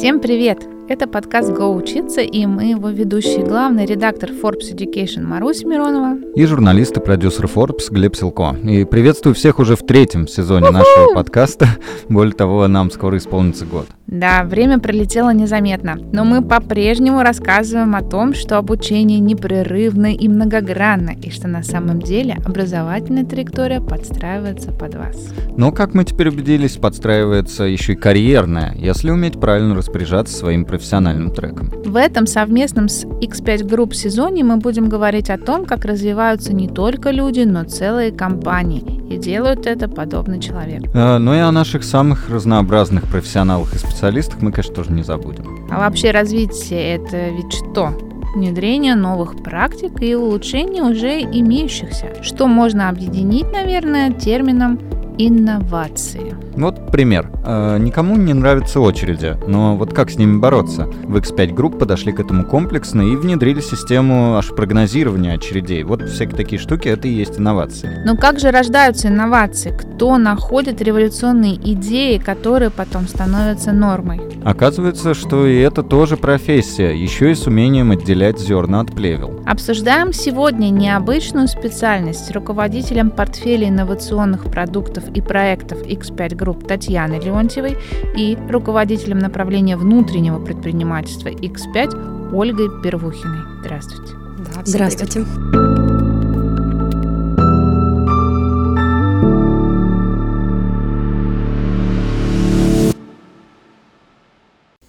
Всем привет! Это подкаст «Го учиться» и мы его ведущий, главный редактор Forbes Education Марусь Миронова и журналист и продюсер Forbes Глеб Силко. И приветствую всех уже в третьем сезоне У-ху! нашего подкаста. Более того, нам скоро исполнится год. Да, время пролетело незаметно, но мы по-прежнему рассказываем о том, что обучение непрерывно и многогранно, и что на самом деле образовательная траектория подстраивается под вас. Но, как мы теперь убедились, подстраивается еще и карьерная, если уметь правильно распоряжаться своим профессиональным треком. В этом совместном с X5 Group сезоне мы будем говорить о том, как развиваются не только люди, но целые компании, и делают это подобно человеку. А, ну и о наших самых разнообразных профессионалах и специалистах специалистах мы, конечно, тоже не забудем. А вообще развитие – это ведь что? Внедрение новых практик и улучшение уже имеющихся, что можно объединить, наверное, термином инновации. Вот пример. Э, никому не нравятся очереди, но вот как с ними бороться? В X5 Group подошли к этому комплексно и внедрили систему аж прогнозирования очередей. Вот всякие такие штуки, это и есть инновации. Но как же рождаются инновации? Кто находит революционные идеи, которые потом становятся нормой? Оказывается, что и это тоже профессия, еще и с умением отделять зерна от плевел. Обсуждаем сегодня необычную специальность руководителем портфеля инновационных продуктов и проектов X5 Group Татьяны Леонтьевой и руководителем направления внутреннего предпринимательства X5 Ольгой Первухиной. Здравствуйте. Да, Здравствуйте.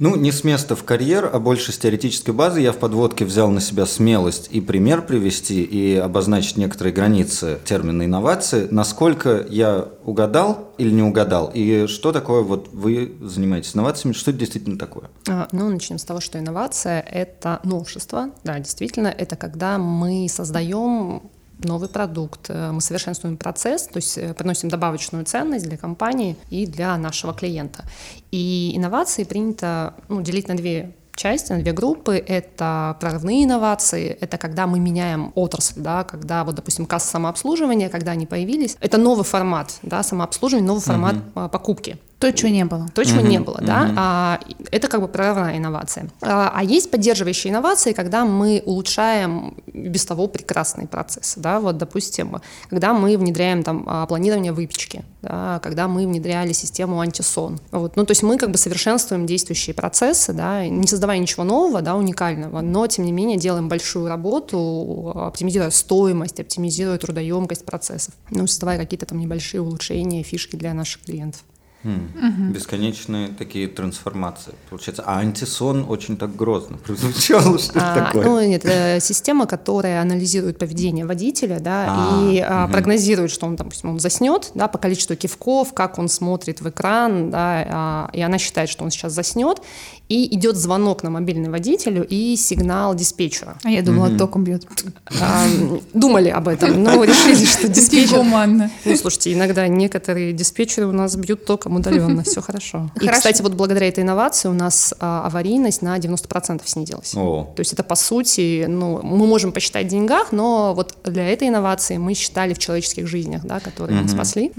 Ну, не с места в карьер, а больше с теоретической базы я в подводке взял на себя смелость и пример привести, и обозначить некоторые границы термина инновации. Насколько я угадал или не угадал, и что такое вот вы занимаетесь инновациями, что это действительно такое? А, ну, начнем с того, что инновация — это новшество. Да, действительно, это когда мы создаем новый продукт, э, мы совершенствуем процесс, то есть э, приносим добавочную ценность для компании и для нашего клиента. И инновации принято ну, делить на две части, на две группы. Это прорывные инновации, это когда мы меняем отрасль, да, когда вот, допустим, касса самообслуживания, когда они появились, это новый формат, да, самообслуживания, новый формат uh-huh. покупки. То, чего не было. То, чего mm-hmm. не было, да. Mm-hmm. А, это как бы прорывная инновация. А, а есть поддерживающие инновации, когда мы улучшаем без того прекрасные процессы, да. Вот, допустим, когда мы внедряем там а, планирование выпечки, да, когда мы внедряли систему антисон. Вот. Ну, то есть мы как бы совершенствуем действующие процессы, да, не создавая ничего нового, да, уникального, но, тем не менее, делаем большую работу, оптимизируя стоимость, оптимизируя трудоемкость процессов, ну, создавая какие-то там небольшие улучшения, фишки для наших клиентов. Угу. Бесконечные такие трансформации. Получается, а антисон очень так грозно прозвучало, что а, такое? Ну, нет, это система, которая анализирует поведение водителя, да, а, и а, угу. прогнозирует, что он, допустим, он заснет, да, по количеству кивков, как он смотрит в экран, да, а, и она считает, что он сейчас заснет, и идет звонок на мобильный водителю и сигнал диспетчера. А я думала, угу. током бьет. А, думали об этом, но решили, что диспетчер... Ну, слушайте, иногда некоторые диспетчеры у нас бьют током удаленно, все хорошо. И, кстати, вот благодаря этой инновации у нас а, аварийность на 90% снизилась. То есть это, по сути, ну, мы можем посчитать в деньгах, но вот для этой инновации мы считали в человеческих жизнях, да, которые мы спасли.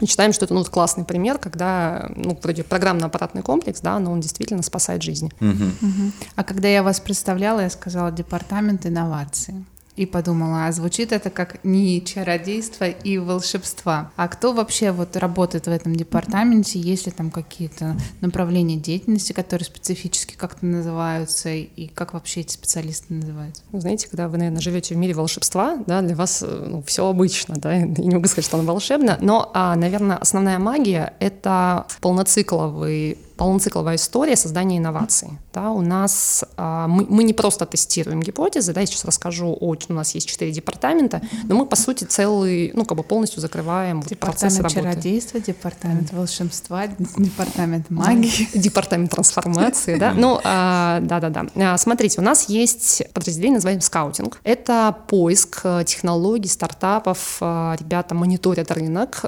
И считаем, что это ну, классный пример, когда ну, вроде программно-аппаратный комплекс, да, но он действительно спасает спасает жизни. Угу. Угу. А когда я вас представляла, я сказала департамент инноваций и подумала, а звучит это как не чародейство и волшебства. А кто вообще вот работает в этом департаменте? Есть ли там какие-то направления деятельности, которые специфически как-то называются, и как вообще эти специалисты называются? Ну, знаете, когда вы, наверное, живете в мире волшебства, да, для вас э, ну, все обычно, да, я не могу сказать, что оно волшебно, но, а, наверное, основная магия — это полноцикловый полноцикловая история создания инноваций. Да, у нас а, мы, мы не просто тестируем гипотезы, да, я сейчас расскажу, о, у нас есть четыре департамента, но мы, по сути, целый, ну, как бы полностью закрываем департамент процесс работы. чародейства, департамент волшебства, департамент магии. Департамент трансформации, да. Ну, а, да-да-да. А, смотрите, у нас есть подразделение, называем скаутинг. Это поиск э, технологий, стартапов, ребята мониторят рынок,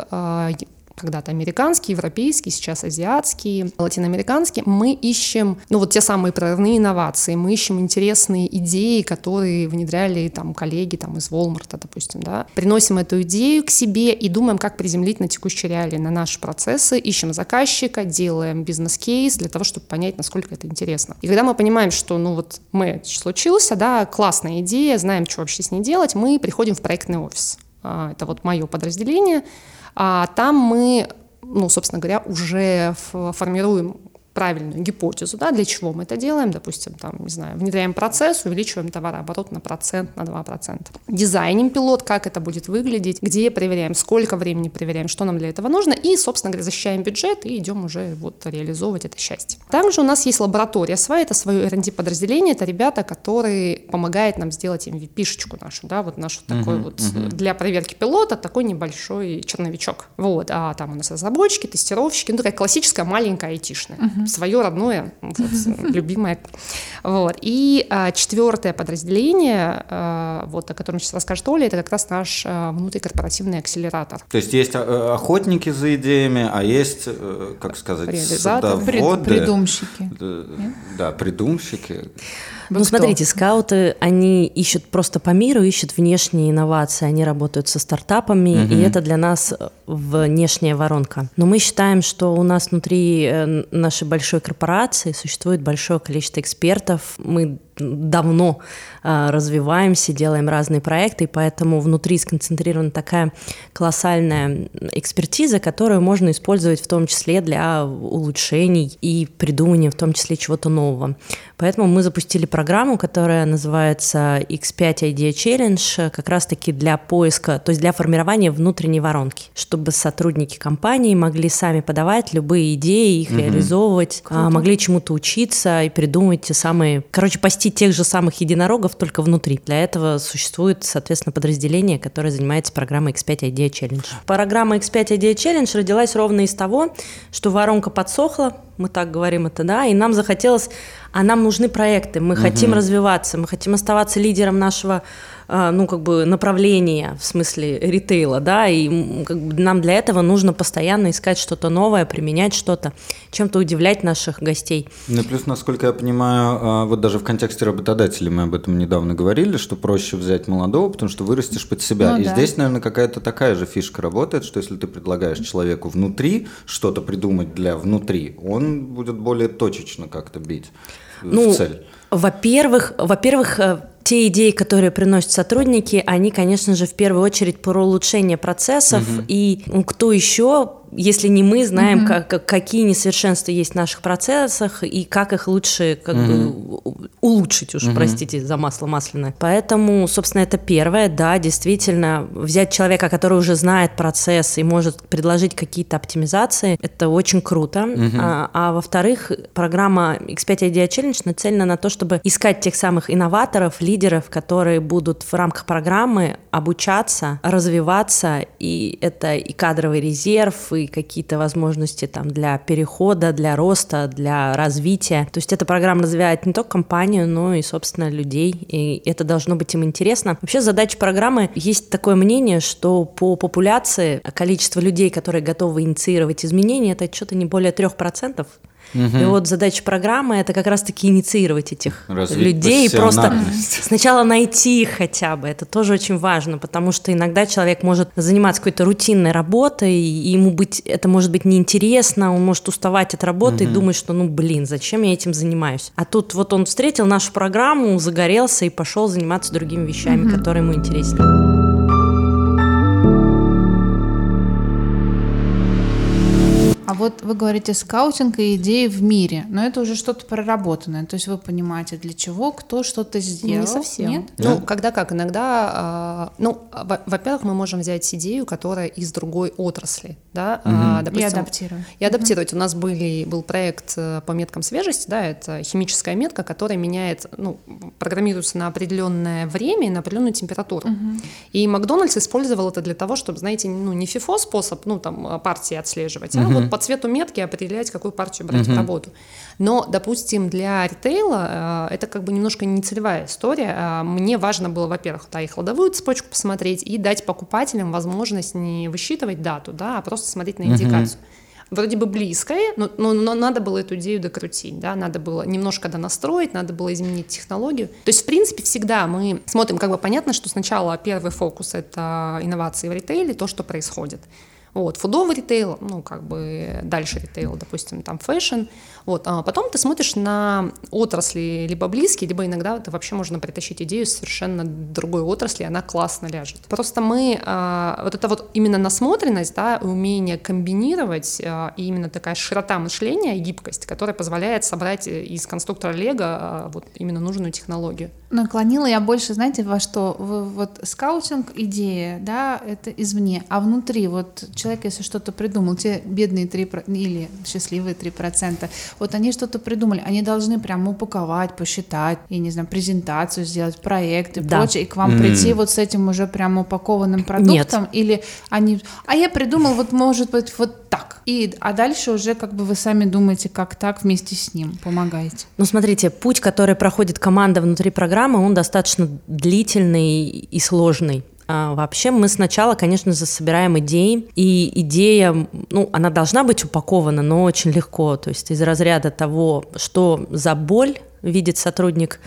когда-то американский, европейский, сейчас азиатский, латиноамериканский, мы ищем, ну вот те самые прорывные инновации, мы ищем интересные идеи, которые внедряли там коллеги там из Walmart, допустим, да, приносим эту идею к себе и думаем, как приземлить на текущие реалии, на наши процессы, ищем заказчика, делаем бизнес-кейс для того, чтобы понять, насколько это интересно. И когда мы понимаем, что, ну вот, мы случился, да, классная идея, знаем, что вообще с ней делать, мы приходим в проектный офис. А, это вот мое подразделение. А там мы, ну, собственно говоря, уже формируем правильную гипотезу, да, для чего мы это делаем, допустим, там, не знаю, внедряем процесс, увеличиваем товарооборот на процент, на 2%. Дизайним пилот, как это будет выглядеть, где проверяем, сколько времени проверяем, что нам для этого нужно, и, собственно говоря, защищаем бюджет и идем уже вот реализовывать это счастье. Также у нас есть лаборатория своя, это свое R&D подразделение, это ребята, которые помогают нам сделать MVP-шечку нашу, да, вот нашу uh-huh, такой вот uh-huh. для проверки пилота такой небольшой черновичок. Вот, а там у нас разработчики, тестировщики, ну такая классическая маленькая айтишная. Uh-huh свое родное, вот, любимое. Вот. И а, четвертое подразделение, а, вот, о котором сейчас расскажет Оля, это как раз наш а, внутрикорпоративный акселератор. То есть есть а, охотники за идеями, а есть, э, как сказать, садоводы. Придумщики. Да, придумщики. Вы ну, кто? смотрите, скауты, они ищут просто по миру, ищут внешние инновации, они работают со стартапами, угу. и это для нас э, внешняя воронка. Но мы считаем, что у нас внутри э, нашей большой корпорации существует большое количество экспертов. Мы давно э, развиваемся, делаем разные проекты, и поэтому внутри сконцентрирована такая колоссальная экспертиза, которую можно использовать в том числе для улучшений и придумывания в том числе чего-то нового. Поэтому мы запустили программу, которая называется X5 Idea Challenge, как раз-таки для поиска, то есть для формирования внутренней воронки, чтобы сотрудники компании могли сами подавать любые идеи, их угу. реализовывать, а, Круто. могли чему-то учиться и придумать те самые, короче, пасти тех же самых единорогов только внутри. Для этого существует, соответственно, подразделение, которое занимается программой X5 Idea Challenge. Программа X5 Idea Challenge родилась ровно из того, что воронка подсохла, мы так говорим это, да, и нам захотелось, а нам нужны проекты, мы угу. хотим развиваться, мы хотим оставаться лидером нашего ну, как бы направления, в смысле ритейла, да, и как бы нам для этого нужно постоянно искать что-то новое, применять что-то, чем-то удивлять наших гостей. Ну, плюс, насколько я понимаю, а, вот даже в контексте работодателей мы об этом недавно говорили, что проще взять молодого, потому что вырастешь под себя. Ну, и да. здесь, наверное, какая-то такая же фишка работает, что если ты предлагаешь человеку внутри что-то придумать для внутри, он будет более точечно как-то бить ну, в цель. Во-первых, во-первых, э, те идеи, которые приносят сотрудники, они, конечно же, в первую очередь про улучшение процессов. Угу. И кто еще если не мы знаем, угу. как, какие несовершенства есть в наших процессах и как их лучше как угу. бы улучшить, уж угу. простите за масло масляное. Поэтому, собственно, это первое, да, действительно, взять человека, который уже знает процесс и может предложить какие-то оптимизации, это очень круто. Угу. А, а во-вторых, программа X5 Idea Challenge нацелена на то, чтобы искать тех самых инноваторов, лидеров, которые будут в рамках программы обучаться, развиваться, и это и кадровый резерв, и какие-то возможности там для перехода, для роста, для развития. То есть эта программа развивает не только компанию, но и, собственно, людей, и это должно быть им интересно. Вообще задача программы, есть такое мнение, что по популяции количество людей, которые готовы инициировать изменения, это что-то не более трех процентов Угу. И вот задача программы это как раз-таки инициировать этих Развить людей, просто сначала найти их хотя бы. Это тоже очень важно, потому что иногда человек может заниматься какой-то рутинной работой, и ему быть это может быть неинтересно, он может уставать от работы угу. и думать, что ну блин, зачем я этим занимаюсь? А тут вот он встретил нашу программу, загорелся и пошел заниматься другими вещами, угу. которые ему интересны. А вот вы говорите скаутинг и идеи в мире, но это уже что-то проработанное. То есть вы понимаете, для чего кто что-то сделал. Не совсем. Нет? Ну, да. когда как, иногда, э, ну, во-первых, мы можем взять идею, которая из другой отрасли, да, угу. допустим, и адаптировать. И адаптировать. Угу. У нас были, был проект э, по меткам свежести, да, это химическая метка, которая меняет, ну, программируется на определенное время и на определенную температуру. Угу. И Макдональдс использовал это для того, чтобы, знаете, ну, не FIFO способ, ну, там, партии отслеживать, угу. а вот под цвету метки определять, какую партию брать uh-huh. в работу. Но, допустим, для ритейла э, это как бы немножко не целевая история. Э, мне важно было, во-первых, да, и холодовую цепочку посмотреть, и дать покупателям возможность не высчитывать дату, да, а просто смотреть на индикацию. Uh-huh вроде бы близкое, но, но, но надо было эту идею докрутить, да, надо было немножко донастроить, надо было изменить технологию. То есть, в принципе, всегда мы смотрим, как бы понятно, что сначала первый фокус — это инновации в ритейле, то, что происходит. Вот, фудовый ритейл, ну, как бы дальше ритейл, допустим, там fashion, вот, а потом ты смотришь на отрасли либо близкие, либо иногда это вообще можно притащить идею совершенно другой отрасли, она классно ляжет. Просто мы, а, вот это вот именно насмотренность, да, умение комбинировать, а, и именно такая широта мышления и гибкость, которая позволяет собрать из конструктора Лего а, вот именно нужную технологию. Но клонила я больше, знаете, во что? Вот скаутинг, идея, да, это извне, а внутри вот человек, если что-то придумал, те бедные 3 или счастливые 3%, вот они что-то придумали, они должны прям упаковать, посчитать, и не знаю, презентацию сделать, проект и да. прочее, и к вам mm. прийти вот с этим уже прям упакованным продуктом, Нет. или они, а я придумал, вот может быть вот так. И, а дальше уже как бы вы сами думаете, как так вместе с ним помогаете. Ну, смотрите, путь, который проходит команда внутри программы, он достаточно длительный и сложный. А, вообще мы сначала, конечно же, собираем идеи, и идея, ну, она должна быть упакована, но очень легко, то есть из разряда того, что за боль видит сотрудник,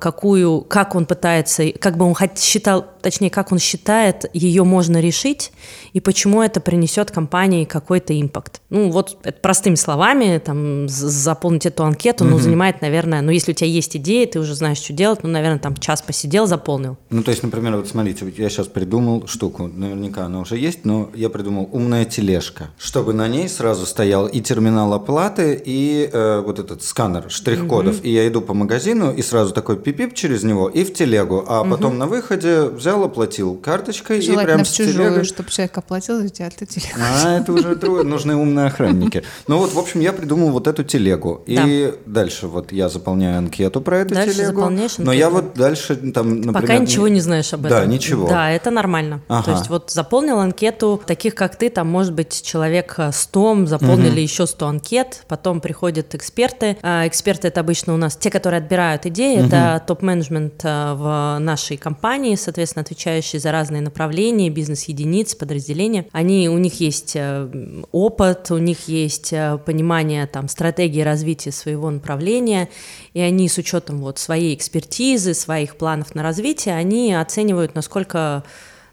какую, как он пытается, как бы он считал, точнее, как он считает, ее можно решить, и почему это принесет компании какой-то импакт. Ну, вот это простыми словами, там, заполнить эту анкету, ну, занимает, наверное, ну, если у тебя есть идея, ты уже знаешь, что делать, ну, наверное, там час посидел, заполнил. Ну, то есть, например, вот смотрите, я сейчас придумал штуку, наверняка она уже есть, но я придумал умная тележка, чтобы на ней сразу стоял и терминал оплаты, и э, вот этот сканер штрих-кодов, угу. и я иду по магазину, и сразу такой пипип через него и в телегу, а угу. потом на выходе взял, оплатил карточкой Желательно и прям в чужую, телегой... чтобы человек оплатил за тебя, ты телегу. А, это уже трое, нужны умные охранники. Ну вот, в общем, я придумал вот эту телегу. И дальше вот я заполняю анкету про эту телегу. Но я вот дальше там, например... Пока ничего не знаешь об этом. Да, ничего. Да, это нормально. То есть вот заполнил анкету, таких как ты, там может быть человек 100, заполнили угу. еще 100 анкет, потом приходят эксперты. А эксперты это обычно у нас те, которые отбирают идеи, угу. это топ-менеджмент э, в нашей компании, соответственно, отвечающие за разные направления, бизнес-единицы, подразделения. Они, у них есть э, опыт, у них есть э, понимание там, стратегии развития своего направления, и они с учетом вот, своей экспертизы, своих планов на развитие, они оценивают, насколько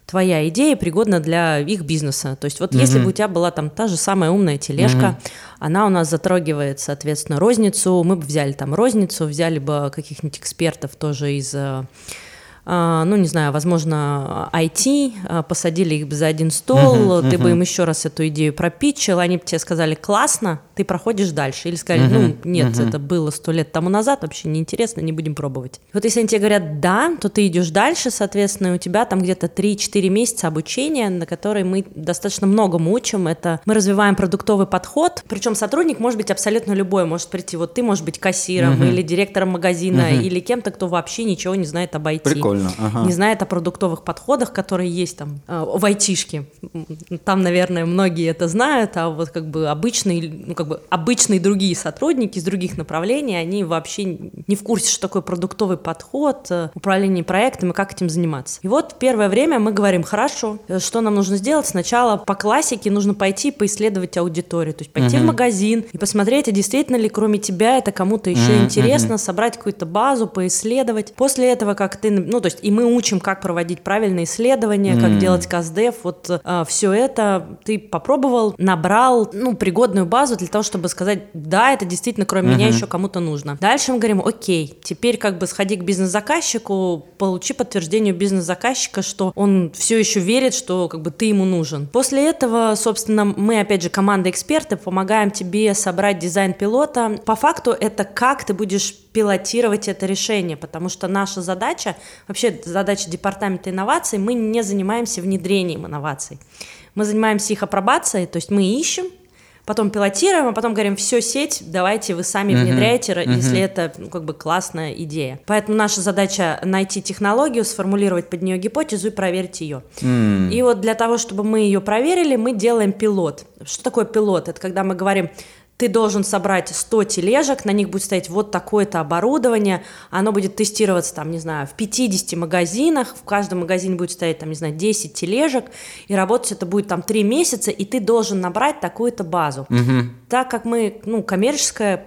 твоя идея пригодна для их бизнеса. То есть вот mm-hmm. если бы у тебя была там та же самая умная тележка, mm-hmm. она у нас затрагивает, соответственно, розницу, мы бы взяли там розницу, взяли бы каких-нибудь экспертов тоже из э, ну, не знаю, возможно, IT, а, посадили их за один стол, uh-huh, ты uh-huh. бы им еще раз эту идею пропичил, они бы тебе сказали «классно», ты проходишь дальше. Или сказали uh-huh, «ну, нет, uh-huh. это было сто лет тому назад, вообще неинтересно, не будем пробовать». Вот если они тебе говорят «да», то ты идешь дальше, соответственно, у тебя там где-то 3-4 месяца обучения, на которые мы достаточно много учим. Это мы развиваем продуктовый подход, причем сотрудник может быть абсолютно любой, может прийти, вот ты можешь быть кассиром uh-huh. или директором магазина, uh-huh. или кем-то, кто вообще ничего не знает об IT. Прикольно. Прикольно. Ага. Не знает о продуктовых подходах, которые есть там э, в айтишке. Там, наверное, многие это знают, а вот как бы обычные, ну как бы обычные другие сотрудники из других направлений, они вообще не в курсе, что такое продуктовый подход, э, управление проектами, как этим заниматься. И вот первое время мы говорим, хорошо, что нам нужно сделать? Сначала по классике нужно пойти поисследовать аудиторию, то есть пойти uh-huh. в магазин и посмотреть, а действительно ли кроме тебя это кому-то еще uh-huh. интересно, собрать какую-то базу, поисследовать. После этого, как ты, ну то есть и мы учим, как проводить правильные исследования, mm. как делать каздев, вот а, все это ты попробовал, набрал, ну, пригодную базу для того, чтобы сказать, да, это действительно кроме mm-hmm. меня еще кому-то нужно. Дальше мы говорим, окей, теперь как бы сходи к бизнес-заказчику, получи подтверждение бизнес-заказчика, что он все еще верит, что как бы ты ему нужен. После этого, собственно, мы, опять же, команда экспертов, помогаем тебе собрать дизайн пилота. По факту это как ты будешь пилотировать это решение, потому что наша задача, вообще задача департамента инноваций, мы не занимаемся внедрением инноваций. Мы занимаемся их апробацией, то есть мы ищем, потом пилотируем, а потом говорим, все, сеть, давайте вы сами mm-hmm. внедряйте, mm-hmm. если это ну, как бы классная идея. Поэтому наша задача найти технологию, сформулировать под нее гипотезу и проверить ее. Mm. И вот для того, чтобы мы ее проверили, мы делаем пилот. Что такое пилот? Это когда мы говорим, ты должен собрать 100 тележек, на них будет стоять вот такое-то оборудование, оно будет тестироваться, там, не знаю, в 50 магазинах, в каждом магазине будет стоять, там, не знаю, 10 тележек, и работать это будет там 3 месяца, и ты должен набрать такую-то базу. Угу. Так как мы, ну, коммерческая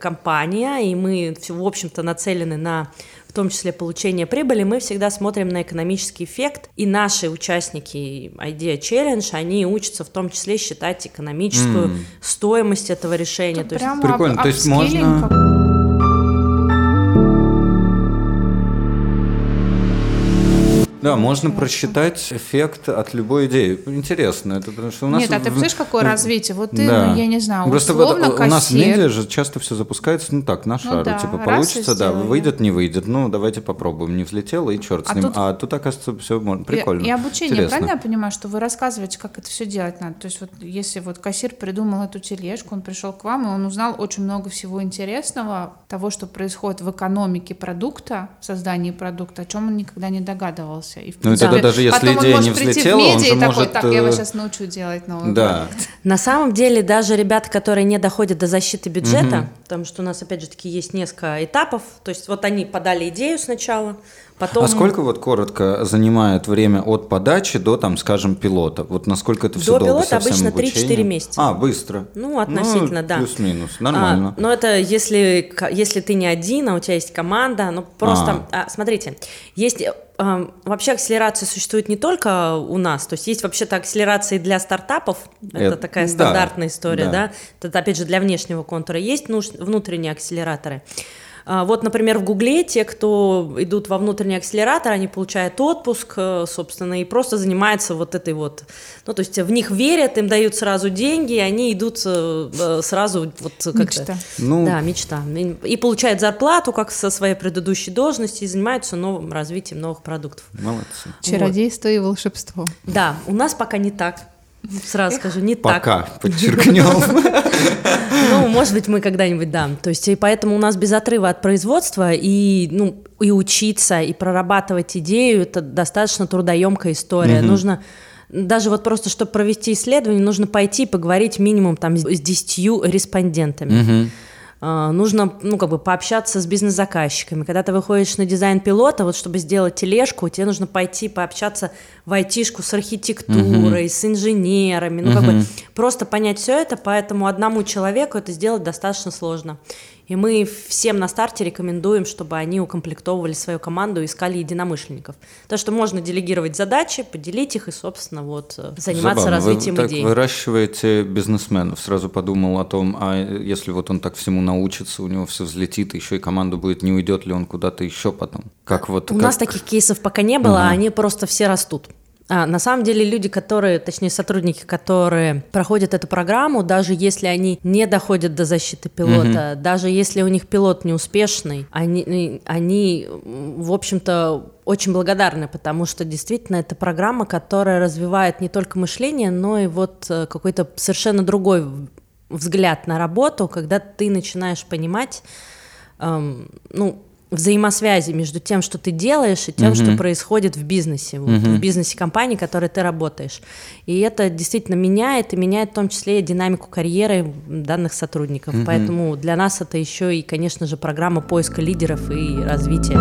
компания, и мы, в общем-то, нацелены на в том числе получение прибыли, мы всегда смотрим на экономический эффект, и наши участники Idea Challenge, они учатся в том числе считать экономическую mm. стоимость этого решения. Это то есть... Прикольно, об, то есть можно... Да, можно просчитать эффект от любой идеи. Интересно, это потому что у нас... Нет, а ты представляешь, какое развитие? Вот ты, да. ну, я не знаю, Просто условно вот, у нас в медиа же часто все запускается, ну так, на шару. Ну, да, типа, получится, да, выйдет, не выйдет, ну, давайте попробуем. Не взлетело, и черт а с ним. Тут... А тут, оказывается, все можно. Прикольно. И, и обучение, Интересно. правильно я понимаю, что вы рассказываете, как это все делать надо? То есть вот если вот кассир придумал эту тележку, он пришел к вам, и он узнал очень много всего интересного, того, что происходит в экономике продукта, в создании продукта, о чем он никогда не догадывался. И, в ну, это да даже если Потом идея не взлетела, он же может... так, я вас сейчас научу делать новый да. проект. На самом деле, даже ребята, которые не доходят до защиты бюджета, угу. потому что у нас, опять же таки, есть несколько этапов, то есть вот они подали идею сначала, Потом... А сколько вот коротко занимает время от подачи до, там, скажем, пилота? Вот насколько это все до долго пилота обычно 3-4 месяца. А, быстро. Ну, относительно, ну, да. Плюс-минус, нормально. А, но это если, если ты не один, а у тебя есть команда, ну просто, а. А, смотрите, есть а, вообще акселерация существует не только у нас, то есть есть вообще-то акселерации для стартапов, это, это такая стандартная да, история, да. да, это опять же для внешнего контура, есть внутренние акселераторы. А, вот, например, в Гугле те, кто идут во внутренний акселератор, они получают отпуск, э, собственно, и просто занимаются вот этой вот, ну, то есть в них верят, им дают сразу деньги, и они идут э, э, сразу вот как-то... Мечта. Ну... Да, мечта. И получают зарплату, как со своей предыдущей должности, и занимаются новым развитием новых продуктов. Молодцы. Чародейство вот. и волшебство. Да, у нас пока не так. Сразу скажу, не Пока, так. Пока, подчеркнем. Ну, может быть, мы когда-нибудь, да. То есть, и поэтому у нас без отрыва от производства и, ну, и учиться, и прорабатывать идею, это достаточно трудоемкая история. Нужно даже вот просто, чтобы провести исследование, нужно пойти поговорить минимум там с десятью респондентами. Нужно, ну, как бы пообщаться с бизнес-заказчиками. Когда ты выходишь на дизайн пилота, вот чтобы сделать тележку, тебе нужно пойти пообщаться в айтишку с архитектурой, uh-huh. с инженерами, ну, uh-huh. как бы просто понять все это, поэтому одному человеку это сделать достаточно сложно. И мы всем на старте рекомендуем, чтобы они укомплектовывали свою команду и искали единомышленников. То, что можно делегировать задачи, поделить их и, собственно, вот э, заниматься Забавно. развитием вы идей. Так выращиваете бизнесменов. Сразу подумал о том, а если вот он так всему научится, у него все взлетит, еще и команда будет, не уйдет ли он куда-то еще потом? Как вот? У как... нас таких кейсов пока не было, угу. они просто все растут. А, на самом деле люди, которые, точнее сотрудники, которые проходят эту программу, даже если они не доходят до защиты пилота, угу. даже если у них пилот неуспешный, они, они в общем-то, очень благодарны, потому что действительно это программа, которая развивает не только мышление, но и вот э, какой-то совершенно другой взгляд на работу, когда ты начинаешь понимать, эм, ну, взаимосвязи между тем, что ты делаешь, и тем, uh-huh. что происходит в бизнесе, вот, uh-huh. в бизнесе компании, в которой ты работаешь. И это действительно меняет, и меняет в том числе и динамику карьеры данных сотрудников. Uh-huh. Поэтому для нас это еще и, конечно же, программа поиска лидеров и развития.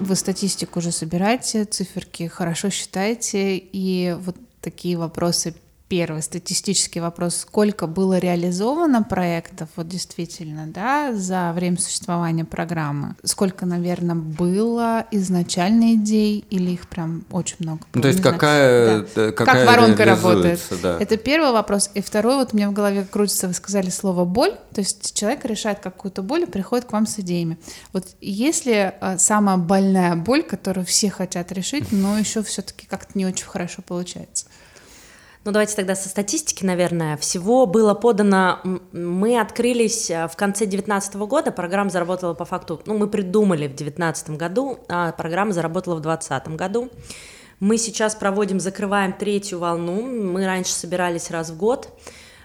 Вы статистику уже собираете, циферки хорошо считаете, и вот такие вопросы первый статистический вопрос, сколько было реализовано проектов, вот действительно, да, за время существования программы? Сколько, наверное, было изначально идей или их прям очень много? Ну, то есть какая, да. какая Как воронка работает? Да. Это первый вопрос. И второй, вот меня в голове крутится, вы сказали слово «боль», то есть человек решает какую-то боль и приходит к вам с идеями. Вот если э, самая больная боль, которую все хотят решить, но еще все-таки как-то не очень хорошо получается? Ну, давайте тогда со статистики, наверное. Всего было подано... Мы открылись э, в конце 2019 года, программа заработала по факту... Ну, мы придумали в 2019 году, а программа заработала в 2020 году. Мы сейчас проводим, закрываем третью волну. Мы раньше собирались раз в год.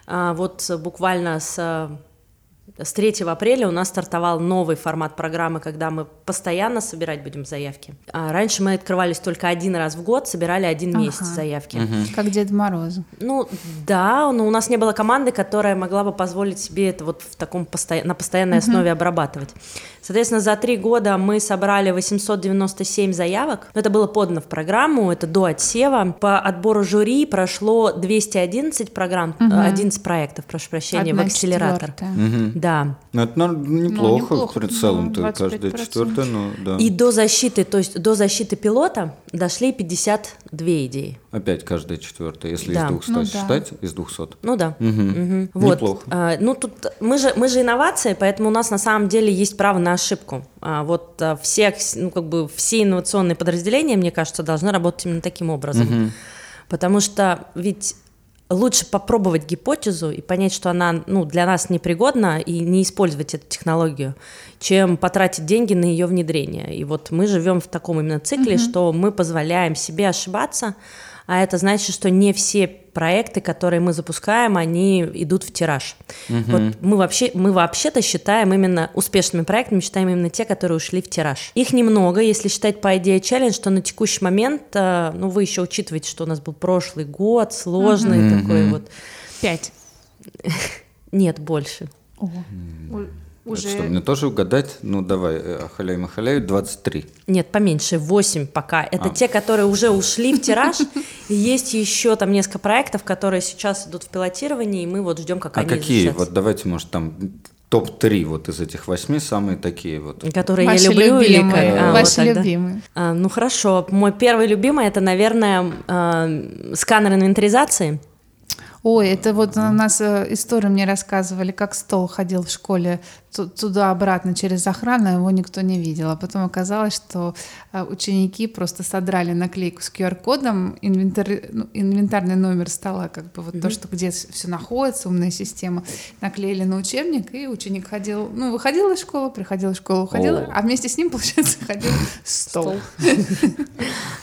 А, вот буквально с с 3 апреля у нас стартовал новый формат программы, когда мы постоянно собирать будем заявки. А раньше мы открывались только один раз в год, собирали один ага. месяц заявки. Угу. Как Дед Мороз. Ну да, но у нас не было команды, которая могла бы позволить себе это вот в таком посто... на постоянной угу. основе обрабатывать. Соответственно, за три года мы собрали 897 заявок. Это было подано в программу, это до отсева. По отбору жюри прошло 211 программ, угу. 11 проектов, прошу прощения, Одна в акселератор. Угу. Да. Ну, это ну, неплохо, ну, неплохо в целом, то каждая четвертая, ну да. И до защиты, то есть до защиты пилота дошли 52 идеи. Опять каждая четвертая, если да. из 200 ну, считать, да. из 200. Ну да. Угу. Угу. Вот. Неплохо. А, ну тут мы же, мы же инновации, поэтому у нас на самом деле есть право на ошибку. А, вот а, все, ну, как бы все инновационные подразделения, мне кажется, должны работать именно таким образом. Угу. Потому что ведь лучше попробовать гипотезу и понять, что она ну, для нас непригодна, и не использовать эту технологию, чем потратить деньги на ее внедрение. И вот мы живем в таком именно цикле, угу. что мы позволяем себе ошибаться, а это значит, что не все проекты, которые мы запускаем, они идут в тираж. Угу. Вот мы вообще мы вообще-то считаем именно успешными проектами, считаем именно те, которые ушли в тираж. Их немного, если считать по идее челлендж, что на текущий момент, э, ну вы еще учитываете, что у нас был прошлый год сложный угу. такой вот. Пять. Нет, больше. Ого уже... Это что, мне тоже угадать? Ну, давай, э, Ахаляй Махаляй, 23. Нет, поменьше, 8 пока. Это а. те, которые уже ушли в тираж. И есть еще там несколько проектов, которые сейчас идут в пилотировании, и мы вот ждем, как а они какие? Вот давайте, может, там топ-3 вот из этих восьми самые такие вот. Которые Ваши я люблю любимые, или а, Ваши вот любимые. А, ну хорошо, мой первый любимый это, наверное, э, сканер инвентаризации. Ой, это вот у нас э, историю мне рассказывали, как стол ходил в школе туда-обратно через охрану, его никто не видел. А потом оказалось, что э, ученики просто содрали наклейку с QR-кодом, инвентарь, ну, инвентарный номер стола, как бы вот mm-hmm. то, что где все находится, умная система, наклеили на учебник, и ученик ходил, ну, выходил из школы, приходил в школу, уходил, oh. а вместе с ним, получается, ходил стол.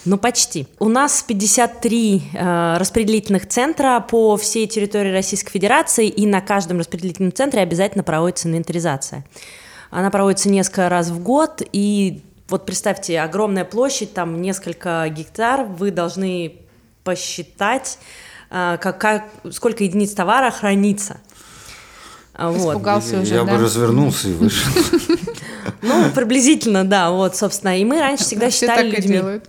Ну, почти. У нас 53 э, распределительных центра по всей территории Российской Федерации, и на каждом распределительном центре обязательно проводится инвентаризация организация. Она проводится несколько раз в год, и вот представьте, огромная площадь, там несколько гектар, вы должны посчитать, а, как, как, сколько единиц товара хранится. Испугался вот. уже, Я да? бы развернулся и вышел. Ну, приблизительно, да, вот, собственно. И мы раньше всегда Все считали так людьми.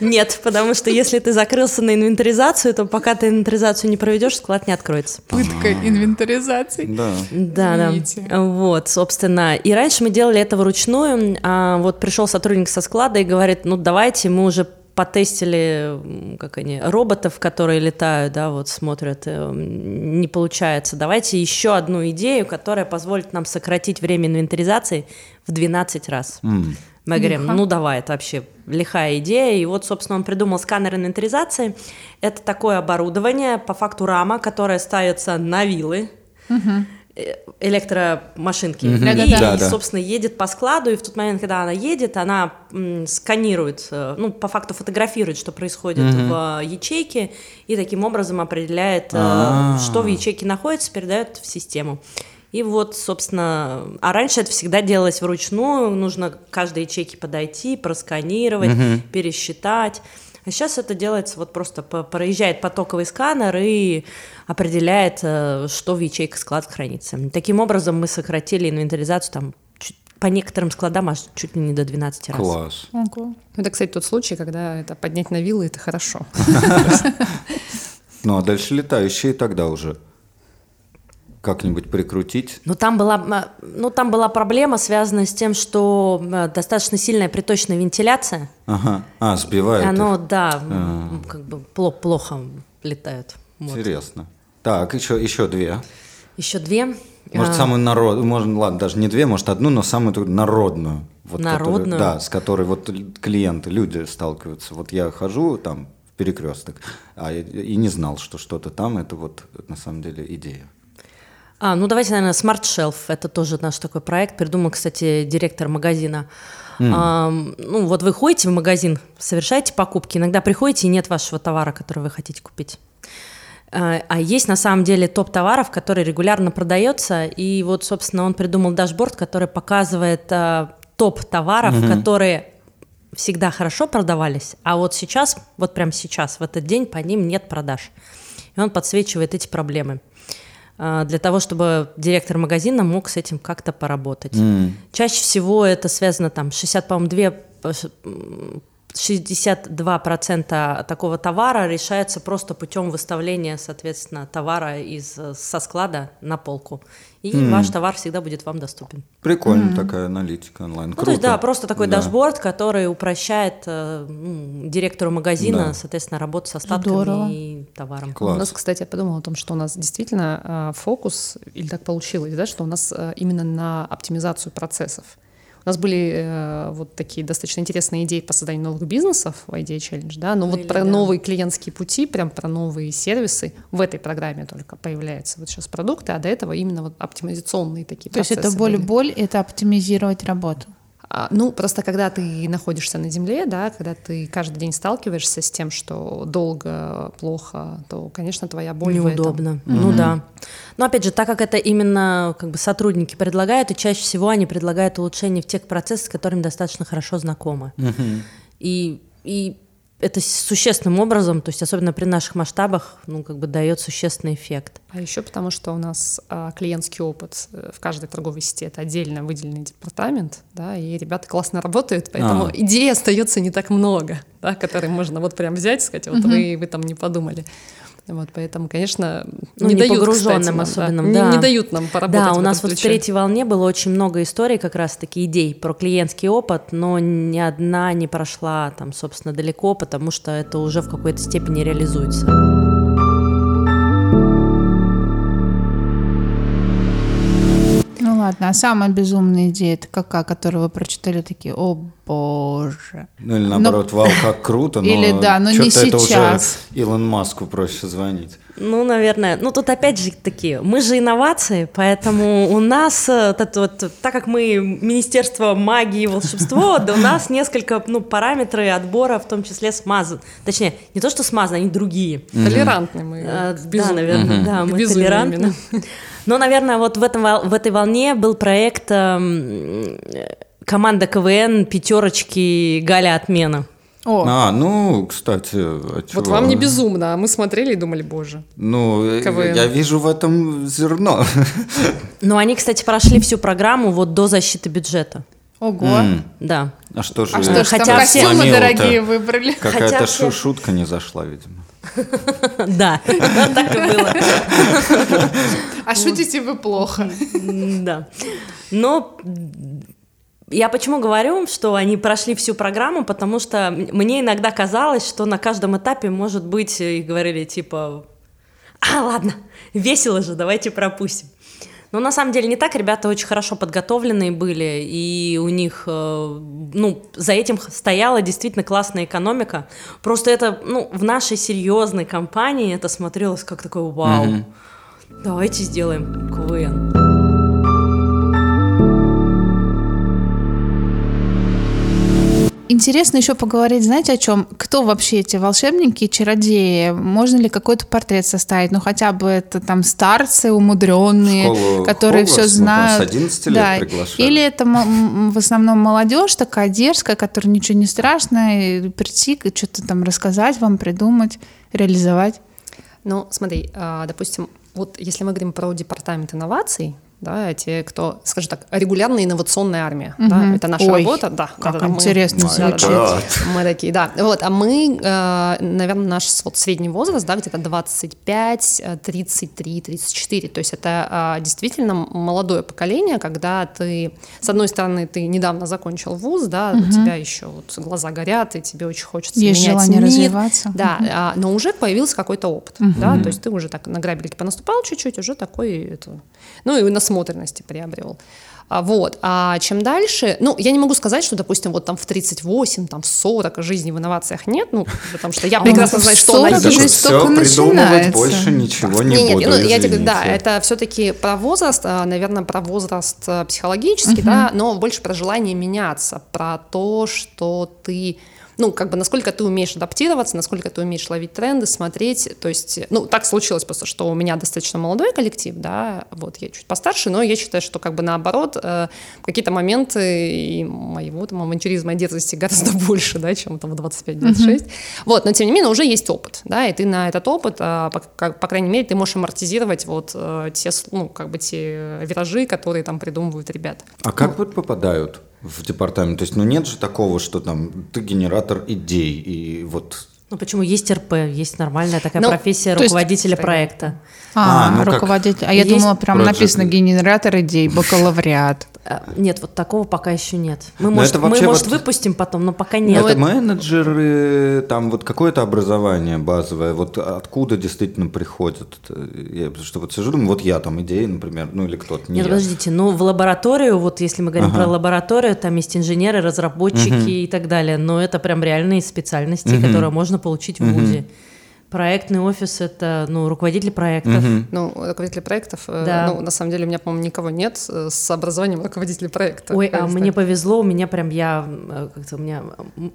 Нет, потому что если ты закрылся на инвентаризацию, то пока ты инвентаризацию не проведешь, склад не откроется. Пытка инвентаризации. Да. Да, да. Вот, собственно. И раньше мы делали это вручную. А вот пришел сотрудник со склада и говорит, ну давайте мы уже потестили, как они, роботов, которые летают, да, вот смотрят, э, не получается. Давайте еще одну идею, которая позволит нам сократить время инвентаризации в 12 раз. Mm. Мы говорим, Лиха. ну давай, это вообще лихая идея. И вот, собственно, он придумал сканер инвентаризации. Это такое оборудование, по факту рама, которое ставится на вилы. Угу электромашинки. Mm-hmm. И, да, да. собственно, едет по складу, и в тот момент, когда она едет, она сканирует, э, ну, по факту фотографирует, что происходит mm-hmm. в ячейке, и таким образом определяет, А-а-а. Э, что в ячейке находится, передает в систему. И вот, собственно, а раньше это всегда делалось вручную, нужно к каждой ячейке подойти, просканировать, mm-hmm. пересчитать. А сейчас это делается вот просто проезжает потоковый сканер и определяет, э, что в ячейках склад хранится. Таким образом мы сократили инвентаризацию там по некоторым складам аж чуть ли не до 12 раз. Класс. Ого. Это, кстати, тот случай, когда это поднять на вилы, это хорошо. Ну, а дальше летающие тогда уже как-нибудь прикрутить? Ну там, была, ну, там была проблема, связанная с тем, что достаточно сильная приточная вентиляция. Ага. А, сбивает Оно, их. да, а. как бы плохо, плохо летают. Вот. Интересно. Так, еще, еще две. Еще две. Может, а... самую народную, можно, ладно, даже не две, может, одну, но самую такую народную. Вот, народную? Которую, да, с которой вот клиенты, люди сталкиваются. Вот я хожу там в перекресток, а, и не знал, что что-то там, это вот на самом деле идея. А, ну давайте, наверное, Smart Shelf. Это тоже наш такой проект. Придумал, кстати, директор магазина. Mm. А, ну вот вы ходите в магазин, совершаете покупки, иногда приходите и нет вашего товара, который вы хотите купить. А, а есть на самом деле топ товаров, который регулярно продается, и вот, собственно, он придумал дашборд, который показывает а, топ товаров, mm-hmm. которые всегда хорошо продавались, а вот сейчас, вот прямо сейчас, в этот день по ним нет продаж. И он подсвечивает эти проблемы для того, чтобы директор магазина мог с этим как-то поработать. Mm. Чаще всего это связано там 60, по-моему, 2 62% такого товара решается просто путем выставления, соответственно, товара из, со склада на полку. И mm. ваш товар всегда будет вам доступен. Прикольно mm. такая аналитика онлайн. Ну, Круто. то есть, да, просто такой да. дашборд, который упрощает э, директору магазина, да. соответственно, работу со остатками Здорово. и товаром. Класс. У нас, кстати, я подумала о том, что у нас действительно э, фокус, или так получилось, да, что у нас э, именно на оптимизацию процессов. У нас были э, вот такие достаточно интересные идеи по созданию новых бизнесов в Idea Challenge, да, но Были, вот про да. новые клиентские пути, прям про новые сервисы в этой программе только появляются вот сейчас продукты, а до этого именно вот оптимизационные такие То процессы. То есть это боль-боль, это оптимизировать работу? А, ну, просто когда ты находишься на земле, да, когда ты каждый день сталкиваешься с тем, что долго, плохо, то, конечно, твоя боль Неудобно. В этом. Ну mm-hmm. да. Но опять же, так как это именно как бы сотрудники предлагают, и чаще всего они предлагают улучшения в тех процессах, с которыми достаточно хорошо знакомы. Mm-hmm. И, и это существенным образом, то есть особенно при наших масштабах, ну, как бы дает существенный эффект. А еще потому, что у нас а, клиентский опыт э, в каждой торговой сети это отдельно выделенный департамент, да, и ребята классно работают, поэтому а. идей остается не так много, да, которые можно вот прям взять и сказать, вот угу. вы, вы там не подумали. Вот, поэтому, конечно, ну, не, не дают, погруженным кстати, нам, особенно, да. да. Не, не дают нам поработать. Да, у нас вот ключе. в третьей волне было очень много историй, как раз-таки идей про клиентский опыт, но ни одна не прошла там, собственно, далеко, потому что это уже в какой-то степени реализуется. Ладно. А самая безумная идея это какая, которую вы прочитали такие, о боже. Ну или наоборот, но... вау, как круто, но или, да, но не это сейчас. уже Илон Маску проще звонить. Ну, наверное. Ну, тут опять же такие, мы же инновации, поэтому у нас, э, вот, так как мы Министерство магии и волшебства, да у нас несколько ну, параметры отбора, в том числе смазан. Точнее, не то, что смазаны, они другие. Толерантны мы. А, да, наверное, да, мы толерантны. Но, наверное, вот в, этом, в этой волне был проект э, команда КВН «Пятерочки Галя Отмена». О. А, ну, кстати, а Вот вам не безумно, а мы смотрели и думали, боже. Ну, э, КВН. я вижу в этом зерно. Ну, они, кстати, прошли всю программу вот до защиты бюджета. Ого. Mm. Да. А что же? А что ж, Хотя там костюмы дорогие выбрали. Какая-то все... шутка не зашла, видимо. Да, так и было. А шутите вы плохо. Да. Но я почему говорю, что они прошли всю программу, потому что мне иногда казалось, что на каждом этапе может быть, и говорили типа, а, ладно, весело же, давайте пропустим. Но на самом деле не так, ребята очень хорошо подготовленные были, и у них, э, ну, за этим стояла действительно классная экономика. Просто это, ну, в нашей серьезной компании это смотрелось как такое вау. Mm-hmm. Давайте сделаем КВН. Интересно еще поговорить, знаете, о чем? Кто вообще эти волшебники и чародеи? Можно ли какой-то портрет составить? Ну, хотя бы это там старцы умудренные, Школу которые все знают. С 11 лет да. приглашали. Или это в основном молодежь такая дерзкая, которая ничего не страшно, прийти, что-то там рассказать вам, придумать, реализовать? Ну, смотри, а, допустим, вот если мы говорим про департамент инноваций, да, те, кто, скажем так, регулярная инновационная армя, угу. да, это наша Ой, работа, да. Как да, интересно мы, звучит. Да, да, мы такие, да, вот, а мы, э, наверное, наш вот средний возраст, да, где-то 25, 33, 34, то есть это э, действительно молодое поколение, когда ты, с одной стороны, ты недавно закончил вуз, да, угу. у тебя еще вот глаза горят, и тебе очень хочется Есть менять желание мир, развиваться. Да, угу. а, но уже появился какой-то опыт, угу. да, то есть ты уже так на грабельке понаступал чуть-чуть, уже такой, это, ну и насмотренности приобрел. А, вот. А чем дальше, ну, я не могу сказать, что, допустим, вот там в 38, там в 40 жизни в инновациях нет, ну, потому что я А прекрасно знаю, что она 40 есть. жизнь все, только придумывать начинается. больше ничего не Не, буду, ну, я тебе, да, это все-таки про возраст, а, наверное, про возраст а, психологический, да, но больше про желание меняться, про то, что ты ну, как бы, насколько ты умеешь адаптироваться, насколько ты умеешь ловить тренды, смотреть, то есть, ну, так случилось просто, что у меня достаточно молодой коллектив, да, вот, я чуть постарше, но я считаю, что, как бы, наоборот, э, какие-то моменты и моего, там, авантюризма и дерзости гораздо больше, да, чем, там, в 25-26, вот, но, тем не менее, уже есть опыт, да, и ты на этот опыт, а, по, как- по крайней мере, ты можешь амортизировать вот э, те, ну, как бы, те виражи, которые там придумывают ребята. А как вот попадают в департамент? То есть, ну нет же такого, что там ты генератор идей, и вот... Ну почему? Есть РП, есть нормальная такая Ну, профессия то есть- руководителя проекта. А, А, ну как руководитель. А я есть думала, прям project- написано генератор идей, бакалавриат. А, Нет, вот такого пока еще нет. Мы, Но может, мы, может вот- выпустим потом, но пока нет. это менеджеры, там вот какое-то образование базовое, вот откуда действительно приходят? Я потому что вот сижу, думаю, вот я там идеи, например, ну или кто-то, не Нет, я. подождите, ну в лабораторию, вот если мы говорим Ага. про лабораторию, там есть инженеры, разработчики и так далее, но это прям реальные специальности, которые можно получить в ВУЗе. Проектный офис это ну, руководитель проектов. Ну, руководители проектов, э, Да. ну, на самом деле, у меня, по-моему, никого нет э, с образованием руководителя проекта. Ой, а мне так. повезло, у меня прям я э, как-то у меня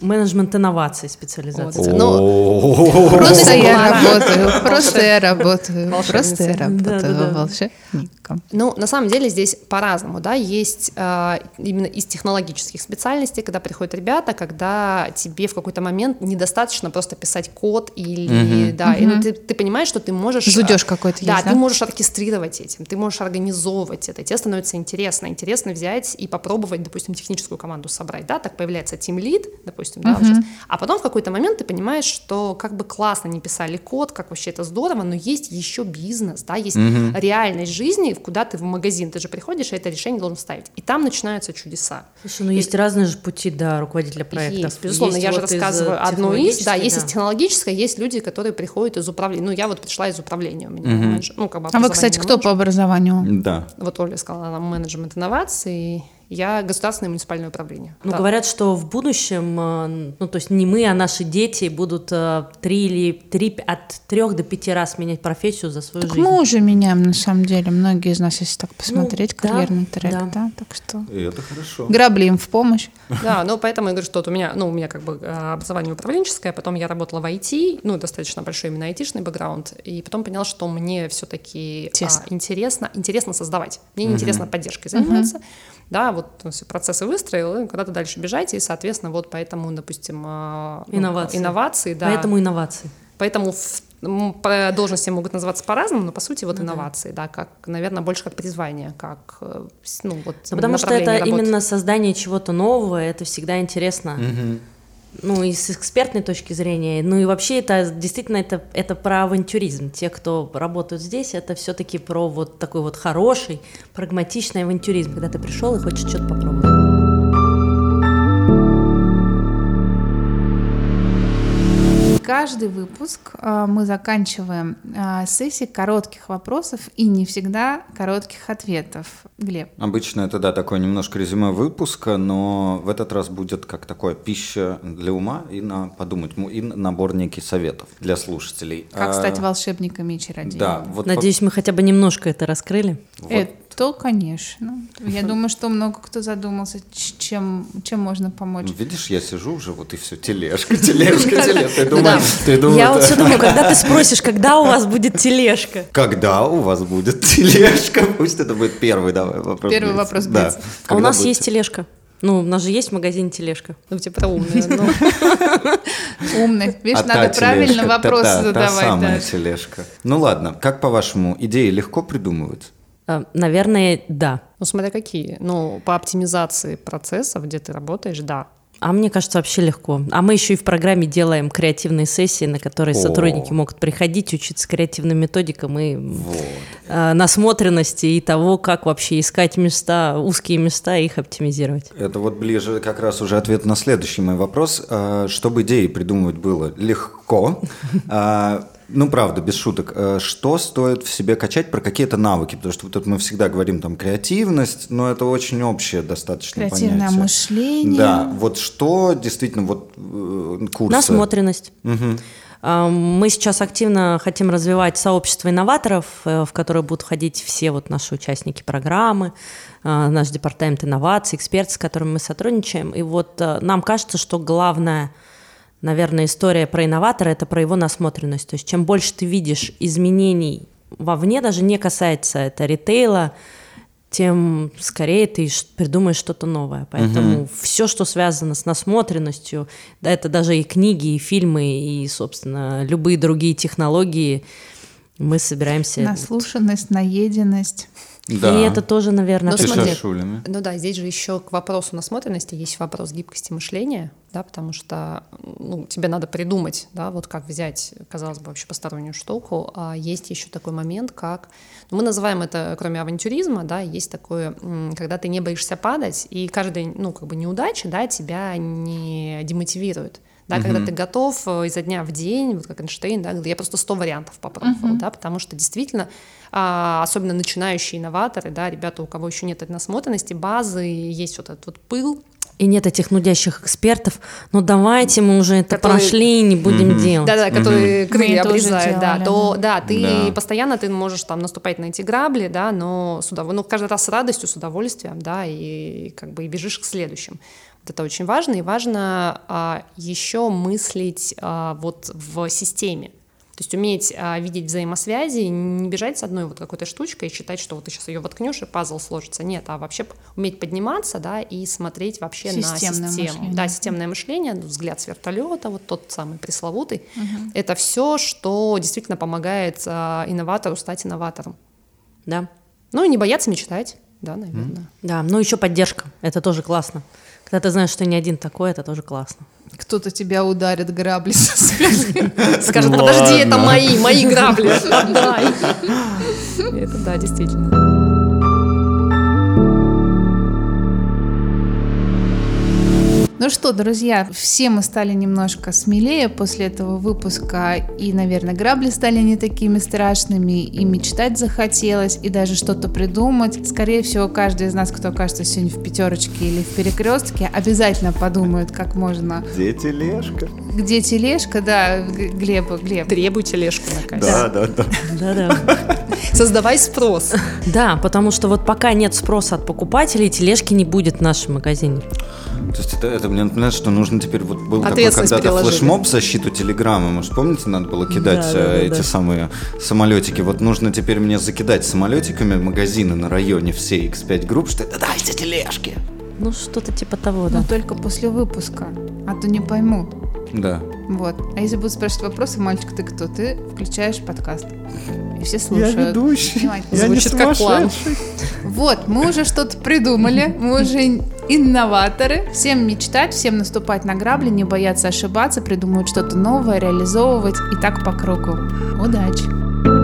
менеджмент инноваций специализация. Вот. Ну. Просто я работаю, просто я работаю, просто я работаю волшебником. Ну, на самом деле здесь по-разному, да, есть именно из технологических специальностей, когда приходят ребята, когда тебе в какой-то момент недостаточно просто писать код или, да, и, ну, ты, ты понимаешь, что ты можешь... Зудёж э, какой-то да, есть, ты да? можешь оркестрировать этим, ты можешь организовывать это, тебе становится интересно, интересно взять и попробовать, допустим, техническую команду собрать, да, так появляется Team Lead, допустим, да, вот а потом в какой-то момент ты понимаешь, что как бы классно не писали код, как вообще это здорово, но есть еще бизнес, да, есть реальность жизни, в куда ты в магазин, ты же приходишь, и это решение должен ставить, и там начинаются чудеса. Слушай, ну есть разные же пути до руководителя проектов. Есть, безусловно, Есть я же вот из, э, рассказываю одну из, да, есть из технологической, есть люди, которые приходят из управления, ну, я вот пришла из управления у меня, менеджер- ну, как бы А вы, кстати, кто менеджер. по образованию? Да. Вот Оля сказала, она менеджмент инноваций, я государственное муниципальное управление. Ну, Да. говорят, что в будущем, э, ну, то есть не мы, а наши дети будут э, три или три, от трех до пяти раз менять профессию за свою Так жизнь. мы уже меняем, на самом деле. Многие из нас, если так посмотреть, да, карьерный трек, да. да. Так что И это хорошо. грабли им в помощь. Да, ну поэтому я говорю, что вот у меня, ну, у меня как бы э, образование управленческое, потом я работала в IT, ну, достаточно большой именно айтишный бэкграунд, и потом поняла, что мне все-таки Тесно. интересно, интересно создавать. Мне интересно поддержкой заниматься. Да, вот ну, все процессы выстроил, и куда-то дальше бежать, и, соответственно, вот поэтому, допустим, э, ну, Инновации. инновации, да. Поэтому инновации. Поэтому в- должности могут называться по-разному, но по сути вот инновации, да, как, наверное, больше как призвание, как, э, ну вот. Ну, потому что это работы. именно создание чего-то нового, это всегда интересно. Ну, и с экспертной точки зрения, ну и вообще это действительно это, это про авантюризм. Те, кто работают здесь, это все-таки про вот такой вот хороший, прагматичный авантюризм, когда ты пришел и хочешь что-то попробовать. Каждый выпуск а, мы заканчиваем а, сессией коротких вопросов и не всегда коротких ответов. Глеб, Обычно это, да, такое немножко резюме выпуска, но в этот раз будет как такое пища для ума и на подумать, и набор неких советов для слушателей. как А, стать волшебниками и чародеями? Да, вот по- Надеюсь, мы хотя бы немножко это раскрыли. вот. Это, конечно. Я думаю, что много кто задумался, чем, чем можно помочь. Видишь, я сижу уже, вот и все, тележка, тележка, тележка. Ты ты думаешь, Я вот все думаю, когда ты спросишь, когда у вас будет тележка? когда у вас будет тележка? Пусть это будет первый, давай, вопрос. Первый Блиц. вопрос, Да. Блиц. А у нас будет есть тележка. Ну, у нас же есть в магазине тележка. Ну, типа умные, ну. Умных. Видишь, А надо правильно вопросы та- та- задавать. самая тележка. Ну ладно, как по-вашему, идеи легко придумывать? А, Наверное, да. Ну, смотря какие. Ну, по оптимизации процессов, где ты работаешь, да. А мне кажется, вообще легко. А мы еще и в программе делаем креативные сессии, на которые О. сотрудники могут приходить, учиться креативным методикам и Вот. э, насмотренности и того, как вообще искать места, узкие места и их оптимизировать. Это вот ближе как раз уже ответ на следующий мой вопрос. А, Чтобы идеи придумывать было легко, а, Ну, правда, без шуток. Э, что стоит в себе качать про какие-то навыки? Потому что вот тут мы всегда говорим там креативность, но это очень общее достаточно Креативное понятие. мышление. Да, вот что действительно вот э, курсы... Насмотренность. А, Мы сейчас активно хотим развивать сообщество инноваторов, э, в которое будут входить все вот наши участники программы, наш департамент инноваций, эксперты, с которыми мы сотрудничаем. И вот нам кажется, что главная, наверное, история про инноватора – это про его насмотренность. То есть чем больше ты видишь изменений вовне, даже не касается это ритейла, тем скорее ты придумаешь что-то новое. Поэтому все, что связано с насмотренностью, да, это даже и книги, и фильмы, и, собственно, любые другие технологии, мы собираемся... Наслушанность, наеденность. Да. И это тоже, наверное, Ну, Ты смотри, шашулями. Ну да, здесь же еще к вопросу насмотренности есть вопрос гибкости мышления, да, потому что ну, тебе надо придумать, да, вот как взять, казалось бы, вообще постороннюю штуку, а есть еще такой момент, как, ну, мы называем это, кроме авантюризма, да, есть такое, когда ты не боишься падать, и каждая, ну, как бы неудача, да, тебя не демотивирует. Да, когда ты готов э, изо дня в день, вот как Эйнштейн, да, я просто 100 вариантов попробовал, да, потому что действительно, особенно начинающие инноваторы, да, ребята, у кого еще нет этой насмотренности, базы, есть вот этот вот пыл, И нет этих нудящих экспертов. Ну давайте мы уже это Которые- прошли, не будем делать. Да-да, которые крылья Мы тоже обрезают, да, то да, ты Да. постоянно ты можешь там наступать на эти грабли, да, но с удов- ну, каждый раз с радостью, с удовольствием, да, и как бы и бежишь к следующим. Вот это очень важно, и важно а, еще мыслить а, вот в системе. То есть уметь а, видеть взаимосвязи, не бежать с одной вот какой-то штучкой и считать, что вот ты сейчас ее воткнешь и пазл сложится. Нет, а вообще уметь подниматься, да, и смотреть вообще Системное на систему. мышление. Да, системное мышление, ну, взгляд с вертолета, вот тот самый пресловутый. Это все, что действительно помогает а, инноватору стать инноватором. Да. Ну и не бояться мечтать, да, наверное. Да, ну еще поддержка, это тоже классно. Когда ты знаешь, что не один такой, это тоже классно. Кто-то тебя ударит грабли со спины. Скажет, подожди, это мои, мои грабли, отдай. Это да, действительно. Ну что, друзья, все мы стали немножко смелее после этого выпуска, и, наверное, грабли стали не такими страшными, и мечтать захотелось, и даже что-то придумать. Скорее всего, каждый из нас, кто окажется сегодня в пятерочке или в перекрестке, обязательно подумает, как можно. Где тележка? Где тележка, да, Г- Глеб, Глеб. Требуй тележку на кассе. Да, да, да. Да-да. Создавай спрос. Да, потому что вот пока нет спроса от покупателей, тележки не будет в нашем магазине. То есть это, это мне напоминает, что нужно теперь вот был такой когда-то флешмоб в защиту телеграммы. Может, помните, надо было кидать Да, да, э, да, эти да. самые самолетики. Вот нужно теперь мне закидать самолетиками магазины на районе все X5 групп, что это дайте тележки. Ну, что-то типа того, Но да. только после выпуска, а то не пойму. Да. Вот. А если будут спрашивать вопросы, мальчик, ты кто? Ты включаешь подкаст. И все слушают. ведущий. Внимательно. Звучит как план. Вот, мы уже что-то придумали, мы уже инноваторы. Всем мечтать, всем наступать на грабли, не бояться ошибаться, придумывать что-то новое, реализовывать и так по кругу. Удачи!